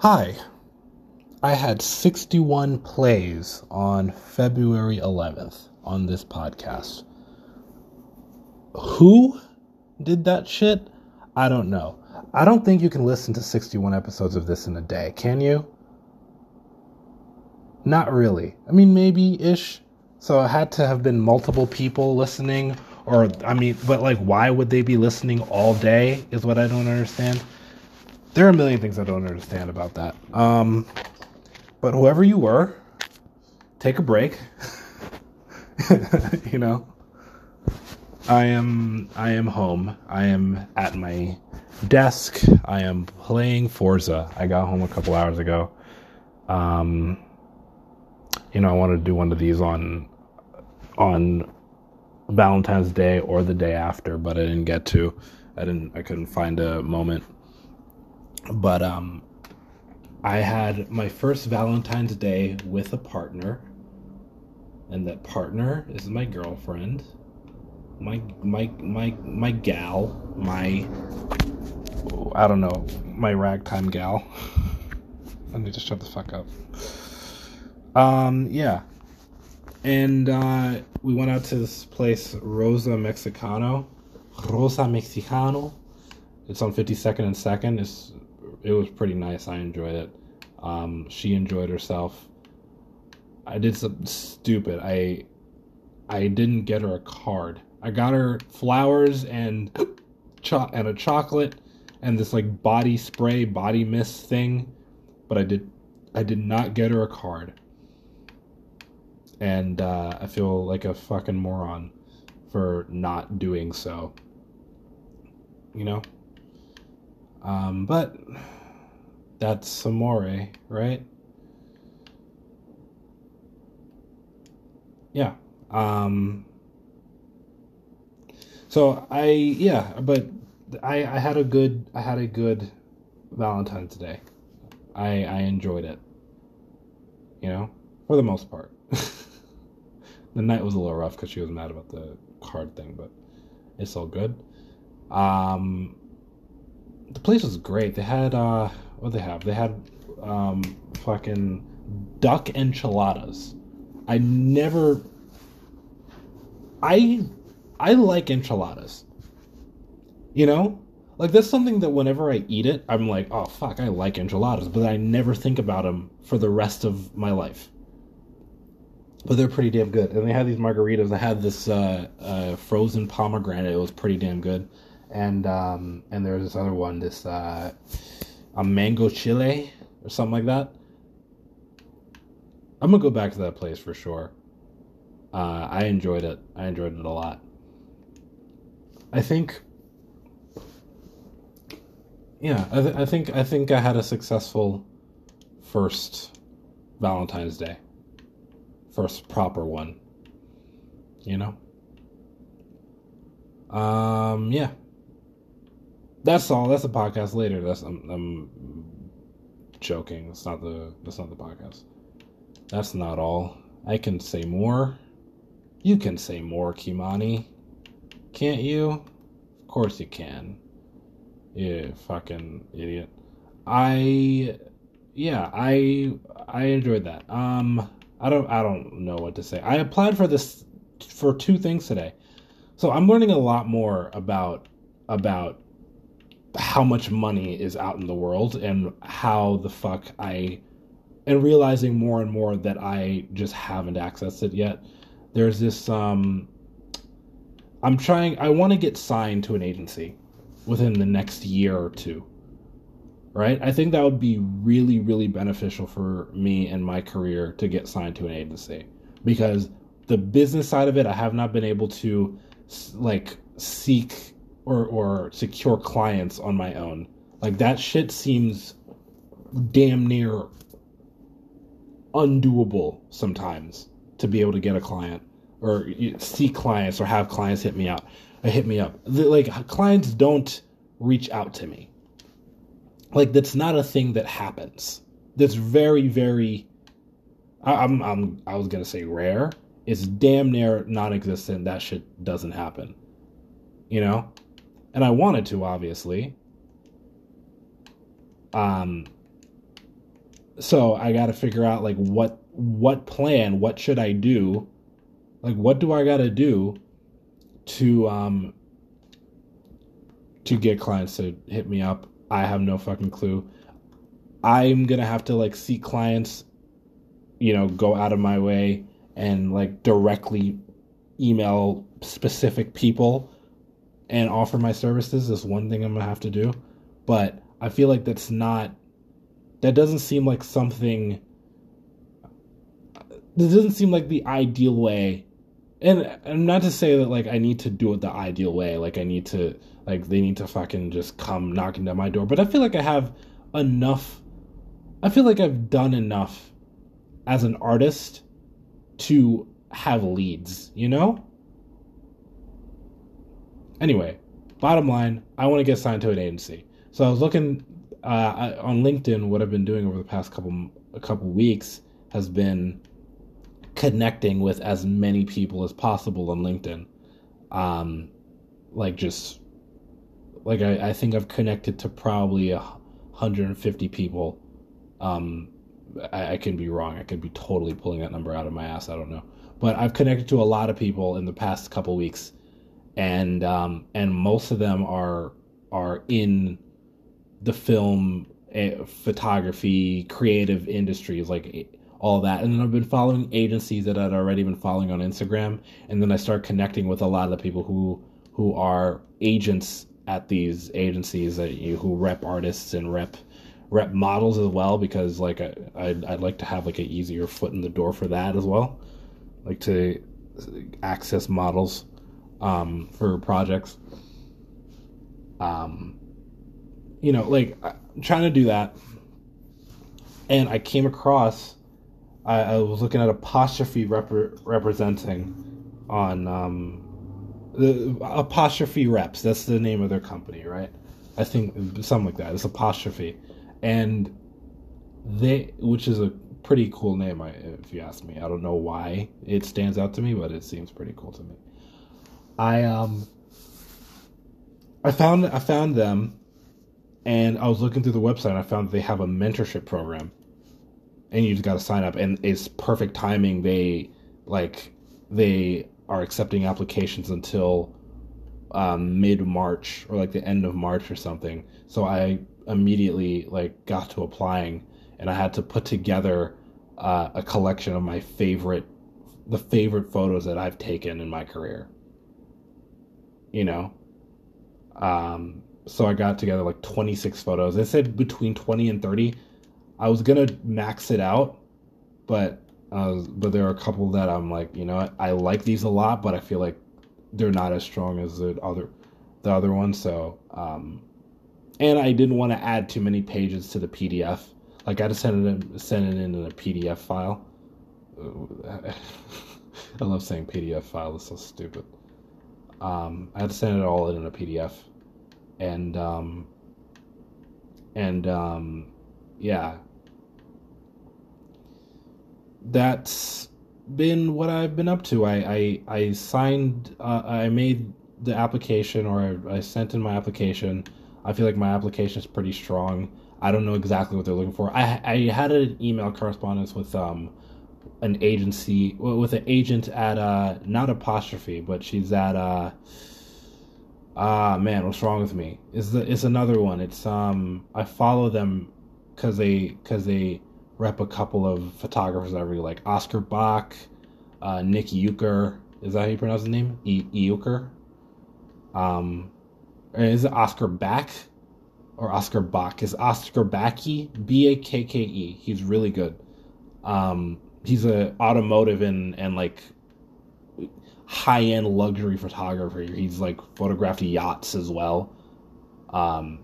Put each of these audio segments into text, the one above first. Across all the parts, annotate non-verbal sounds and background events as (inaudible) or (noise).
Hi. I had 61 plays on February 11th on this podcast. Who did that shit? I don't know. I don't think you can listen to 61 episodes of this in a day, can you? Not really. I mean, maybe ish. So it had to have been multiple people listening, or, I mean, but like, why would they be listening all day, is what I don't understand. There are a million things I don't understand about that. Um, but whoever you were, take a break. (laughs) you know, I am I am home. I am at my desk. I am playing Forza. I got home a couple hours ago. Um, you know, I wanted to do one of these on on Valentine's Day or the day after, but I didn't get to. I didn't. I couldn't find a moment but um I had my first Valentine's Day with a partner, and that partner is my girlfriend, my my my my gal, my I don't know, my ragtime gal. I need to shut the fuck up. Um, yeah, and uh, we went out to this place, Rosa Mexicano, Rosa Mexicano. It's on 52nd and Second. It's it was pretty nice. I enjoyed it. Um, she enjoyed herself. I did something stupid. I I didn't get her a card. I got her flowers and cho- and a chocolate and this like body spray, body mist thing, but I did I did not get her a card. And uh, I feel like a fucking moron for not doing so. You know? Um, but that's Amore, right? Yeah. Um so I yeah, but I I had a good I had a good Valentine's Day. I I enjoyed it. You know, for the most part. (laughs) the night was a little rough cuz she was mad about the card thing, but it's all good. Um the place was great. They had uh what they have? They had um fucking duck enchiladas. I never I I like enchiladas. You know? Like that's something that whenever I eat it, I'm like, "Oh fuck, I like enchiladas," but I never think about them for the rest of my life. But they're pretty damn good. And they had these margaritas. I had this uh, uh, frozen pomegranate. It was pretty damn good and um, and there's this other one, this uh, a mango chile or something like that. I'm gonna go back to that place for sure. Uh, I enjoyed it. I enjoyed it a lot. I think, yeah, I, th- I think I think I had a successful first Valentine's Day, first proper one. You know. Um. Yeah. That's all. That's a podcast later. That's I'm, I'm joking. That's not the that's not the podcast. That's not all. I can say more. You can say more, Kimani. Can't you? Of course you can. You fucking idiot. I yeah, I I enjoyed that. Um I don't I don't know what to say. I applied for this for two things today. So I'm learning a lot more about about how much money is out in the world and how the fuck I and realizing more and more that I just haven't accessed it yet. There's this um I'm trying I want to get signed to an agency within the next year or two. Right? I think that would be really really beneficial for me and my career to get signed to an agency because the business side of it I have not been able to like seek or or secure clients on my own. Like that shit seems damn near undoable sometimes to be able to get a client or see clients or have clients hit me or uh, hit me up. Like clients don't reach out to me. Like that's not a thing that happens. That's very very. I, I'm I'm I was gonna say rare. It's damn near non-existent. That shit doesn't happen. You know, and I wanted to obviously. Um so I got to figure out like what what plan, what should I do? Like what do I got to do to um to get clients to hit me up? I have no fucking clue. I'm to have to like seek clients you know, go out of my way and like directly email specific people and offer my services is one thing I'm gonna have to do. But I feel like that's not that doesn't seem like something this doesn't seem like the ideal way and and not to say that like I need to do it the ideal way, like I need to like they need to fucking just come knocking down my door. But I feel like I have enough I feel like I've done enough as an artist to have leads, you know? Anyway, bottom line, I want to get signed to an agency. So I was looking uh, on LinkedIn. What I've been doing over the past couple a couple weeks has been connecting with as many people as possible on LinkedIn. Um, like just like I, I think I've connected to probably 150 people. Um, I, I can be wrong. I could be totally pulling that number out of my ass. I don't know. But I've connected to a lot of people in the past couple weeks, and um, and most of them are are in the film, uh, photography, creative industries, like all that. And then I've been following agencies that I'd already been following on Instagram, and then I start connecting with a lot of the people who who are agents at these agencies that you who rep artists and rep rep models as well because like I, I'd, I'd like to have like an easier foot in the door for that as well like to access models um, for projects um, you know like I'm trying to do that and I came across I, I was looking at apostrophe rep- representing on um, the apostrophe reps that's the name of their company right I think something like that. It's apostrophe, and they, which is a pretty cool name, if you ask me. I don't know why it stands out to me, but it seems pretty cool to me. I um, I found I found them, and I was looking through the website. And I found they have a mentorship program, and you just got to sign up, and it's perfect timing. They like they are accepting applications until um, mid March or like the end of March or something. So I immediately like got to applying, and I had to put together uh, a collection of my favorite, the favorite photos that I've taken in my career. You know, um, so I got together like 26 photos. They said between 20 and 30. I was gonna max it out, but uh, but there are a couple that I'm like, you know, I like these a lot, but I feel like they're not as strong as the other the other one. So, um, and I didn't want to add too many pages to the PDF. Like I had to send it in, send it in, in a PDF file. (laughs) I love saying PDF file. It's so stupid. Um, I had to send it all in, a PDF, and um, and um, yeah, that's been what I've been up to. I I, I signed, uh, I made the application, or I, I sent in my application. I feel like my application is pretty strong. I don't know exactly what they're looking for. I I had an email correspondence with um an agency with an agent at uh not apostrophe, but she's at uh ah man, what's wrong with me? Is the it's another one. It's um I follow them because they because they rep a couple of photographers I really like. Oscar Bach, uh, Nick Euchre. Is that how you pronounce his name? E- Euchre? Um, is it Oscar Bach or Oscar Bach? Is Oscar Backe? B A K K E. He's really good. Um, he's a automotive and and like high end luxury photographer. He's like photographed yachts as well. Um,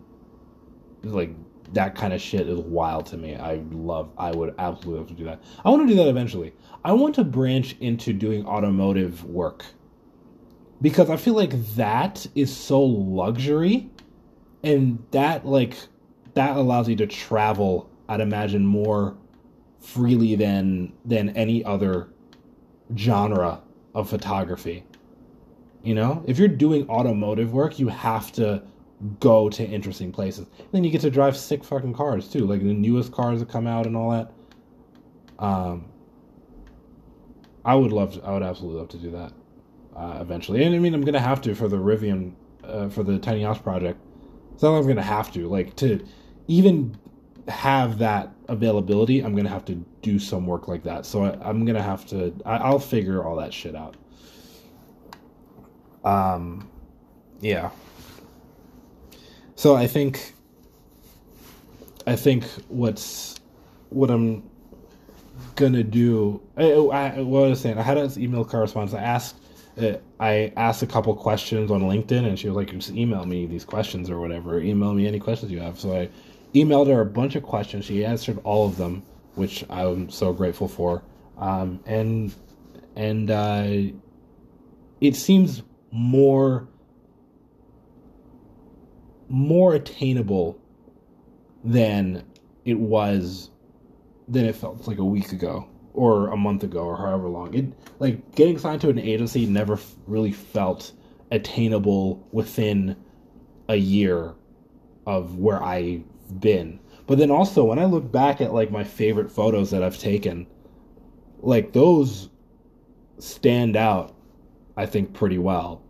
like that kind of shit is wild to me. I love. I would absolutely love to do that. I want to do that eventually. I want to branch into doing automotive work because I feel like that is so luxury, and that like that allows you to travel. I'd imagine more freely than than any other genre of photography. You know, if you're doing automotive work, you have to go to interesting places. And then you get to drive sick fucking cars too, like the newest cars that come out and all that. Um, I would love, to, I would absolutely love to do that uh, eventually. And I mean, I'm gonna have to for the Rivian, uh, for the tiny house project. Like I'm gonna have to like to even have that availability. I'm gonna have to do some work like that. So I, am gonna have to. I, I'll figure all that shit out. Um, yeah. So I think. I think what's what I'm gonna do. I, I, what I was saying, I had an email correspondence. I asked uh, I asked a couple questions on LinkedIn, and she was like, "Just email me these questions or whatever. Email me any questions you have." So I emailed her a bunch of questions. She answered all of them, which I'm so grateful for. Um, and and uh, it seems more more attainable than it was than it felt like a week ago or a month ago or however long. It like getting signed to an agency never really felt attainable within a year of where I've been. But then also when I look back at like my favorite photos that I've taken, like those stand out I think pretty well.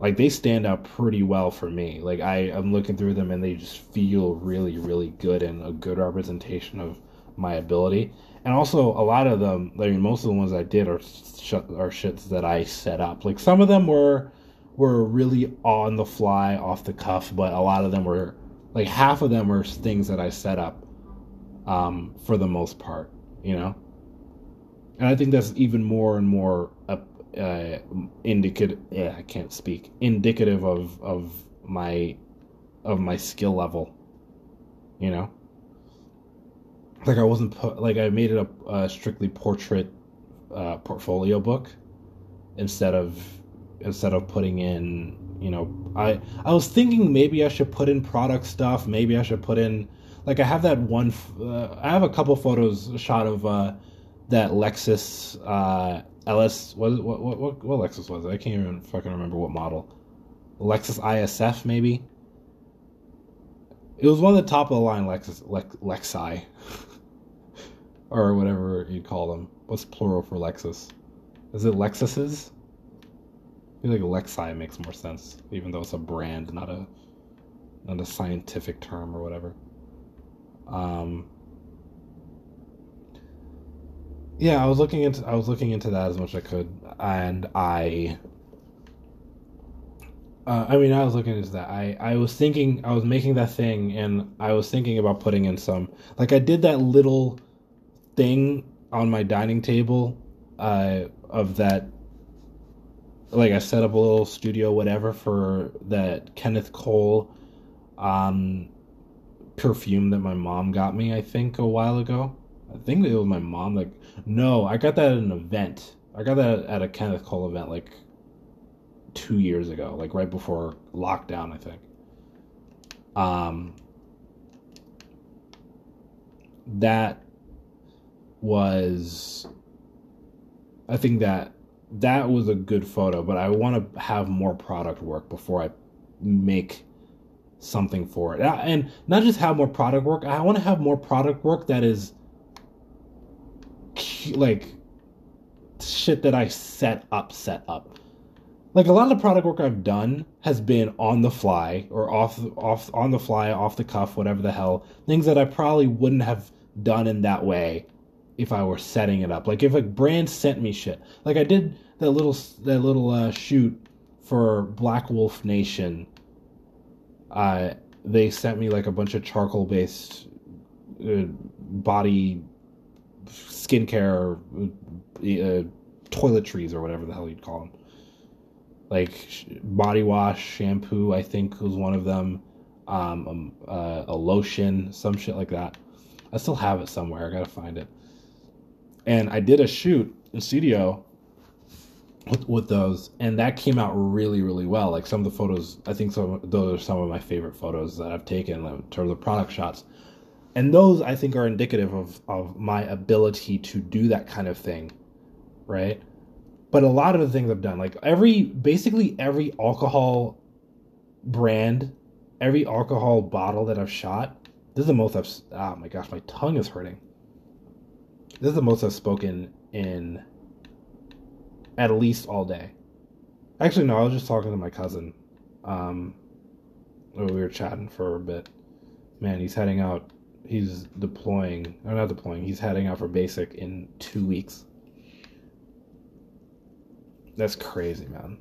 Like they stand out pretty well for me. Like I I'm looking through them and they just feel really really good and a good representation of my ability and also a lot of them i mean most of the ones i did are sh- are shits that i set up like some of them were were really on the fly off the cuff but a lot of them were like half of them are things that i set up um, for the most part you know? And i think that's even more and more uh, uh, indicative yeah i can't speak indicative of of my of my skill level you know? Like I wasn't put, like I made it a, a strictly portrait uh, portfolio book instead of instead of putting in you know I I was thinking maybe I should put in product stuff maybe I should put in like I have that one uh, I have a couple photos shot of uh, that Lexus uh, LS what, what what what Lexus was it I can't even fucking remember what model Lexus ISF maybe it was one of the top of the line Lexus Lex, Lexi (laughs) or whatever you call them. What's plural for Lexus? Is it Lexuses? I feel like Lexi makes more sense, even though it's a brand, not a not a scientific term or whatever. Um, yeah, I was looking into I was looking into that as much as I could, and I. Uh, I mean, I was looking into that. I, I was thinking, I was making that thing, and I was thinking about putting in some. Like, I did that little thing on my dining table uh, of that like I set up a little studio whatever for that Kenneth Cole um perfume that my mom got me I think a while ago. I think it was my mom like no, I got that at an event. I got that at a Kenneth Cole event like 2 years ago, like right before lockdown, I think. Um that was I think that that was a good photo, but I want to have more product work before I make something for it. And not just have more product work, I want to have more product work that is like shit that I set up, set up. Like a lot of the product work I've done has been on the fly or off off on the fly, off the cuff, whatever the hell. Things that I probably wouldn't have done in that way if I were setting it up. Like if a brand sent me shit, like I did that little that little uh, shoot for Black Wolf Nation. Uh, they sent me like a bunch of charcoal based uh, body skincare, uh, toiletries or whatever the hell you'd call them. Like body wash, shampoo, I think was one of them. Um, um uh, a lotion, some shit like that. I still have it somewhere. I gotta find it and I did a shoot in studio with, with those, and that came out really, really well. Like some of the photos, I think some those are some of my favorite photos that I've taken in terms of product shots, and those I think are indicative of of my ability to do that kind of thing, right? But a lot of the things I've done, like every basically every alcohol brand every alcohol bottle that I've shot, this is the most I've. Oh my gosh, my tongue is hurting. This is the most I've spoken in at least all day. Actually, no, I was just talking to my cousin. Um, we were chatting for a bit. Man, he's heading out. He's deploying, or not deploying. He's heading out for basic in two weeks. That's crazy, man.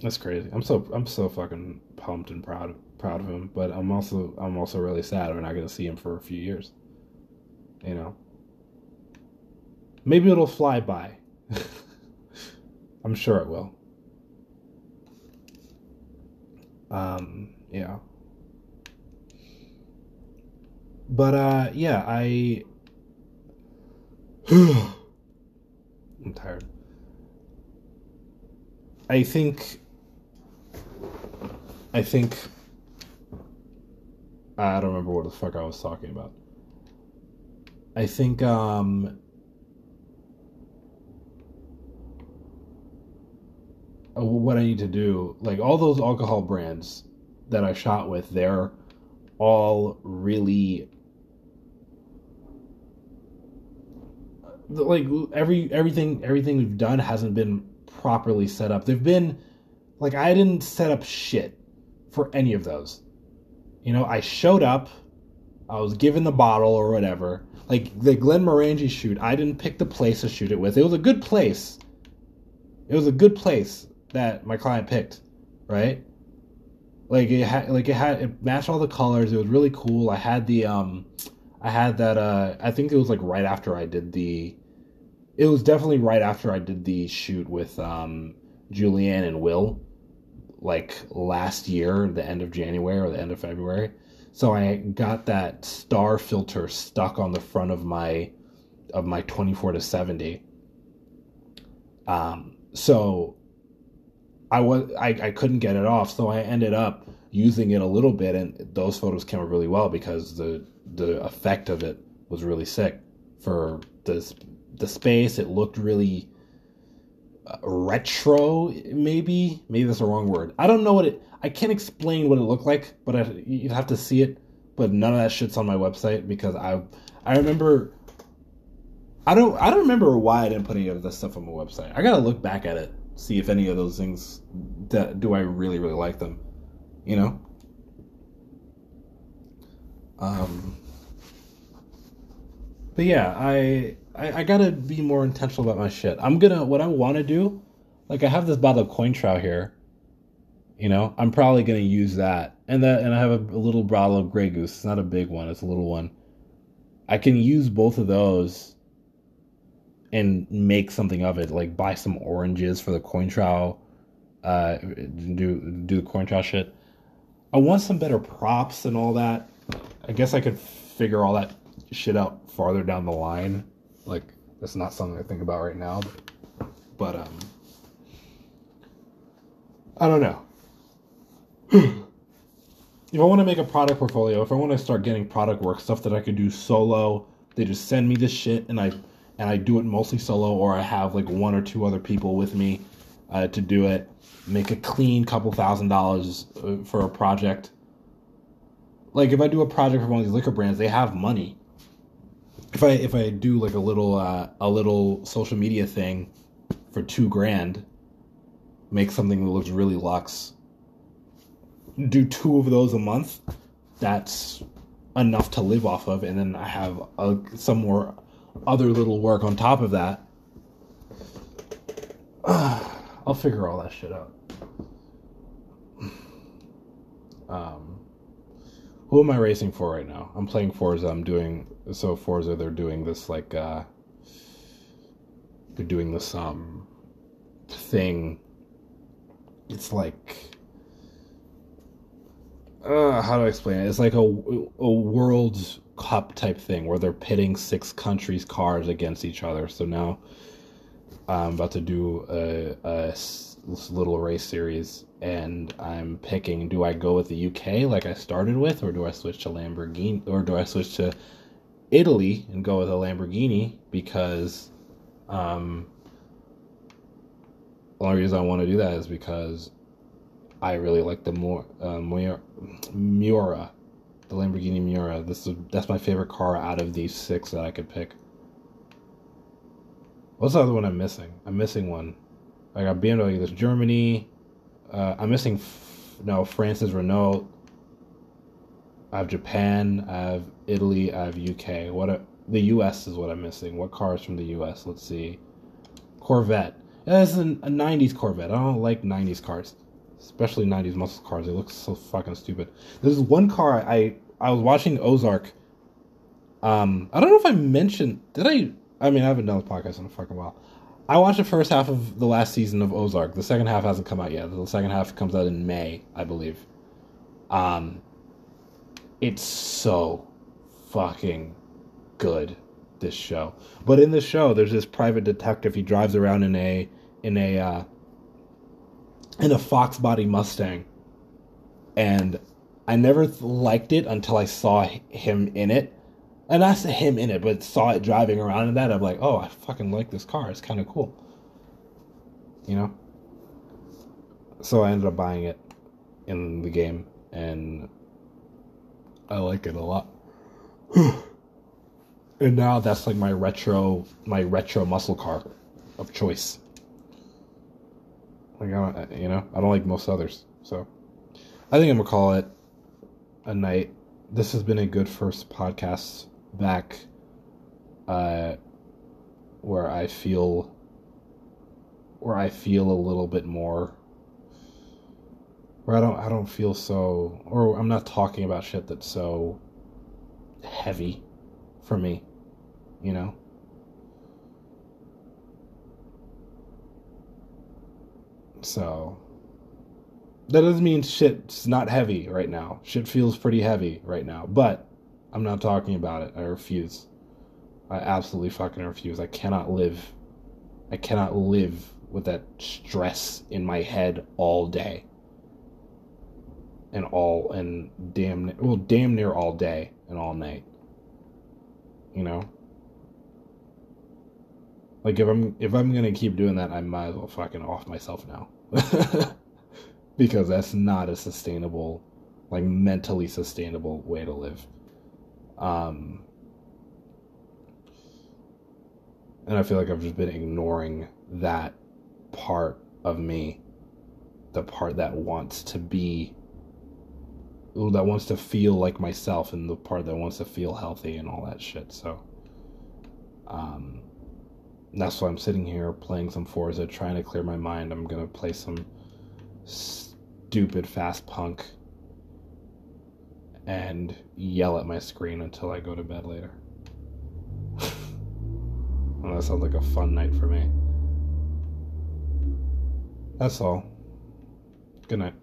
That's crazy. I'm so I'm so fucking pumped and proud proud of him, but I'm also I'm also really sad we're not going to see him for a few years. You know. Maybe it'll fly by. (laughs) I'm sure it will. Um, yeah. But uh yeah, I (sighs) I'm tired. I think I think I don't remember what the fuck I was talking about. I think um uh, what I need to do, like all those alcohol brands that I shot with, they're all really like every everything everything we've done hasn't been properly set up. They've been like I didn't set up shit for any of those. You know, I showed up, I was given the bottle or whatever. Like the Glenmorangie shoot, I didn't pick the place to shoot it with. It was a good place. It was a good place that my client picked, right? Like it had, like it had, it matched all the colors. It was really cool. I had the, um, I had that. Uh, I think it was like right after I did the. It was definitely right after I did the shoot with um, Julianne and Will, like last year, the end of January or the end of February. So I got that star filter stuck on the front of my of my 24 to 70. Um, so I was I, I couldn't get it off, so I ended up using it a little bit, and those photos came out really well because the the effect of it was really sick for this the space. It looked really retro, maybe maybe that's the wrong word. I don't know what it. I can't explain what it looked like, but I, you'd have to see it. But none of that shit's on my website because I I remember. I don't I don't remember why I didn't put any of this stuff on my website. I gotta look back at it see if any of those things that do I really really like them, you know. Um, but yeah, I, I I gotta be more intentional about my shit. I'm gonna what I want to do, like I have this bottle of coin Cointreau here. You know, I'm probably gonna use that, and that, and I have a, a little bottle of Grey Goose. It's not a big one; it's a little one. I can use both of those and make something of it. Like buy some oranges for the Cointreau, uh, do do the Cointreau shit. I want some better props and all that. I guess I could figure all that shit out farther down the line. Like that's not something I think about right now, but, but um, I don't know. (clears throat) if I want to make a product portfolio, if I want to start getting product work, stuff that I could do solo, they just send me this shit and I and I do it mostly solo, or I have like one or two other people with me uh, to do it. Make a clean couple thousand dollars uh, for a project. Like if I do a project for one of these liquor brands, they have money. If I if I do like a little uh, a little social media thing for two grand, make something that looks really luxe. Do two of those a month. That's enough to live off of, and then I have a, some more other little work on top of that. (sighs) I'll figure all that shit out. (sighs) Um, who am I racing for right now? I'm playing Forza. I'm doing so Forza. They're doing this like uh, they're doing this um thing. It's like uh, how do I explain it? It's like a a world cup type thing where they're pitting six countries' cars against each other. So now I'm about to do a, a little race series, and I'm picking: do I go with the UK like I started with, or do I switch to Lamborghini, or do I switch to Italy and go with a Lamborghini? Because um, the only reason I want to do that is because I really like the more uh, Miura, the Lamborghini Miura. This is that's my favorite car out of these six that I could pick. What's the other one I'm missing? I'm missing one. I got BMW. There's Germany. Uh, I'm missing. F- no, France is Renault. I have Japan. I have Italy. I have UK. What a, the US is what I'm missing. What cars from the US? Let's see. Corvette. It's a, a 90s Corvette. I don't like 90s cars, especially 90s muscle cars. They look so fucking stupid. There's one car I I was watching Ozark. Um, I don't know if I mentioned. Did I? I mean, I haven't done this podcast in a fucking while. I watched the first half of the last season of Ozark. The second half hasn't come out yet. The second half comes out in May, I believe. Um, it's so fucking good this show. But in this show, there's this private detective. He drives around in a in a uh, in a fox body Mustang, and I never liked it until I saw him in it. And not him in it, but saw it driving around in that. I'm like, oh, I fucking like this car. It's kind of cool. You know? So I ended up buying it in the game, and I like it a lot. (sighs) and now that's like my retro, my retro muscle car of choice. Like I don't, you know, I don't like most others. So I think I'm gonna call it a night. This has been a good first podcast back uh where I feel where I feel a little bit more where I don't I don't feel so or I'm not talking about shit that's so heavy for me, you know? So that doesn't mean shit's not heavy right now. Shit feels pretty heavy right now, but I'm not talking about it. I refuse. I absolutely fucking refuse. I cannot live. I cannot live with that stress in my head all day. And all and damn well damn near all day and all night. You know? Like if I'm if I'm gonna keep doing that, I might as well fucking off myself now. (laughs) because that's not a sustainable, like mentally sustainable way to live. Um, and I feel like I've just been ignoring that part of me, the part that wants to be, that wants to feel like myself, and the part that wants to feel healthy and all that shit. So, um, that's why I'm sitting here playing some Forza, trying to clear my mind. I'm gonna play some stupid fast punk and yell at my screen until I go to bed later. (laughs) well, that sounds like a fun night for me. That's all. Good night.